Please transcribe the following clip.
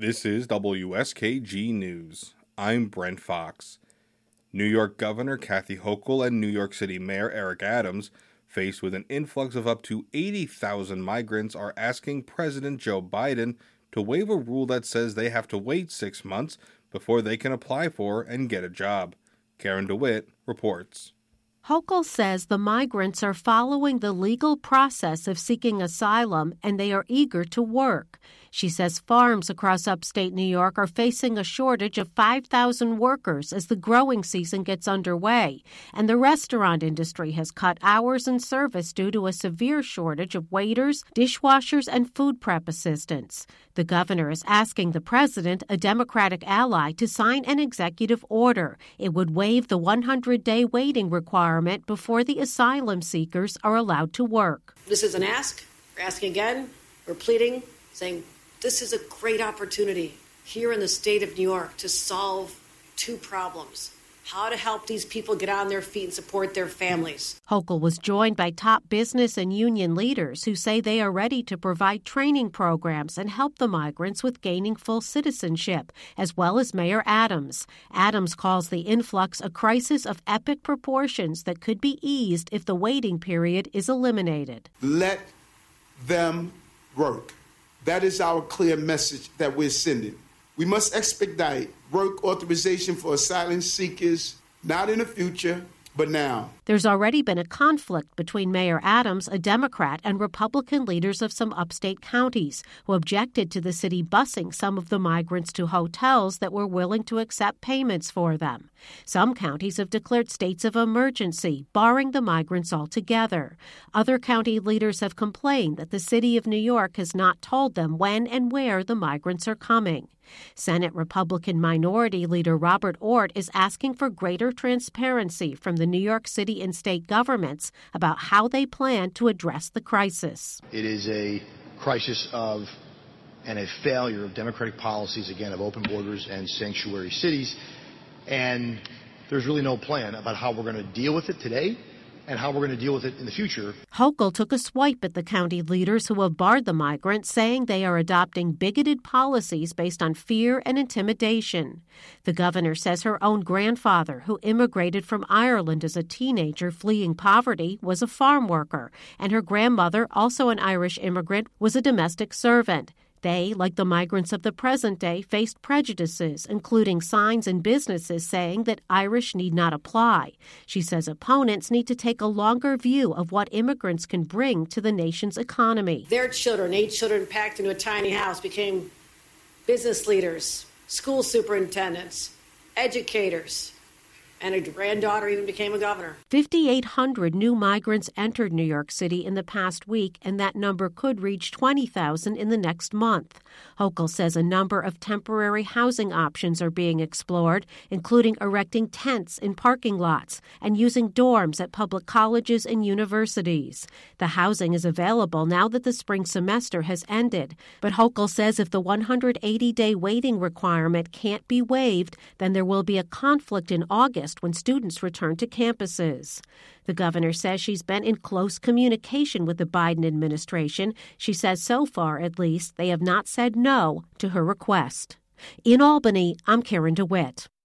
This is WSKG News. I'm Brent Fox. New York Governor Kathy Hochul and New York City Mayor Eric Adams, faced with an influx of up to 80,000 migrants, are asking President Joe Biden to waive a rule that says they have to wait six months before they can apply for and get a job. Karen DeWitt reports. Hochul says the migrants are following the legal process of seeking asylum and they are eager to work. She says farms across upstate New York are facing a shortage of 5,000 workers as the growing season gets underway, and the restaurant industry has cut hours in service due to a severe shortage of waiters, dishwashers, and food prep assistants. The governor is asking the president, a Democratic ally, to sign an executive order. It would waive the 100 day waiting requirement before the asylum seekers are allowed to work. This is an ask. We're asking again. We're pleading, saying this is a great opportunity here in the state of New York to solve two problems how to help these people get on their feet and support their families. Hochul was joined by top business and union leaders who say they are ready to provide training programs and help the migrants with gaining full citizenship, as well as Mayor Adams. Adams calls the influx a crisis of epic proportions that could be eased if the waiting period is eliminated. Let them work. That is our clear message that we're sending. We must expedite work authorization for asylum seekers, not in the future, but now. There's already been a conflict between Mayor Adams, a Democrat, and Republican leaders of some upstate counties who objected to the city busing some of the migrants to hotels that were willing to accept payments for them. Some counties have declared states of emergency, barring the migrants altogether. Other county leaders have complained that the city of New York has not told them when and where the migrants are coming. Senate Republican Minority Leader Robert Ortt is asking for greater transparency from the New York City and state governments about how they plan to address the crisis. It is a crisis of and a failure of democratic policies, again, of open borders and sanctuary cities. And there's really no plan about how we're going to deal with it today and how we're going to deal with it in the future. Hochul took a swipe at the county leaders who have barred the migrants, saying they are adopting bigoted policies based on fear and intimidation. The governor says her own grandfather, who immigrated from Ireland as a teenager fleeing poverty, was a farm worker, and her grandmother, also an Irish immigrant, was a domestic servant. They, like the migrants of the present day, faced prejudices, including signs in businesses saying that Irish need not apply. She says opponents need to take a longer view of what immigrants can bring to the nation's economy. Their children, eight children packed into a tiny house, became business leaders, school superintendents, educators, and a granddaughter even became a governor. 5,800 new migrants entered New York City in the past week, and that number could reach 20,000 in the next month. Hochul says a number of temporary housing options are being explored, including erecting tents in parking lots and using dorms at public colleges and universities. The housing is available now that the spring semester has ended, but Hochul says if the 180 day waiting requirement can't be waived, then there will be a conflict in When students return to campuses. The governor says she's been in close communication with the Biden administration. She says so far, at least, they have not said no to her request. In Albany, I'm Karen DeWitt.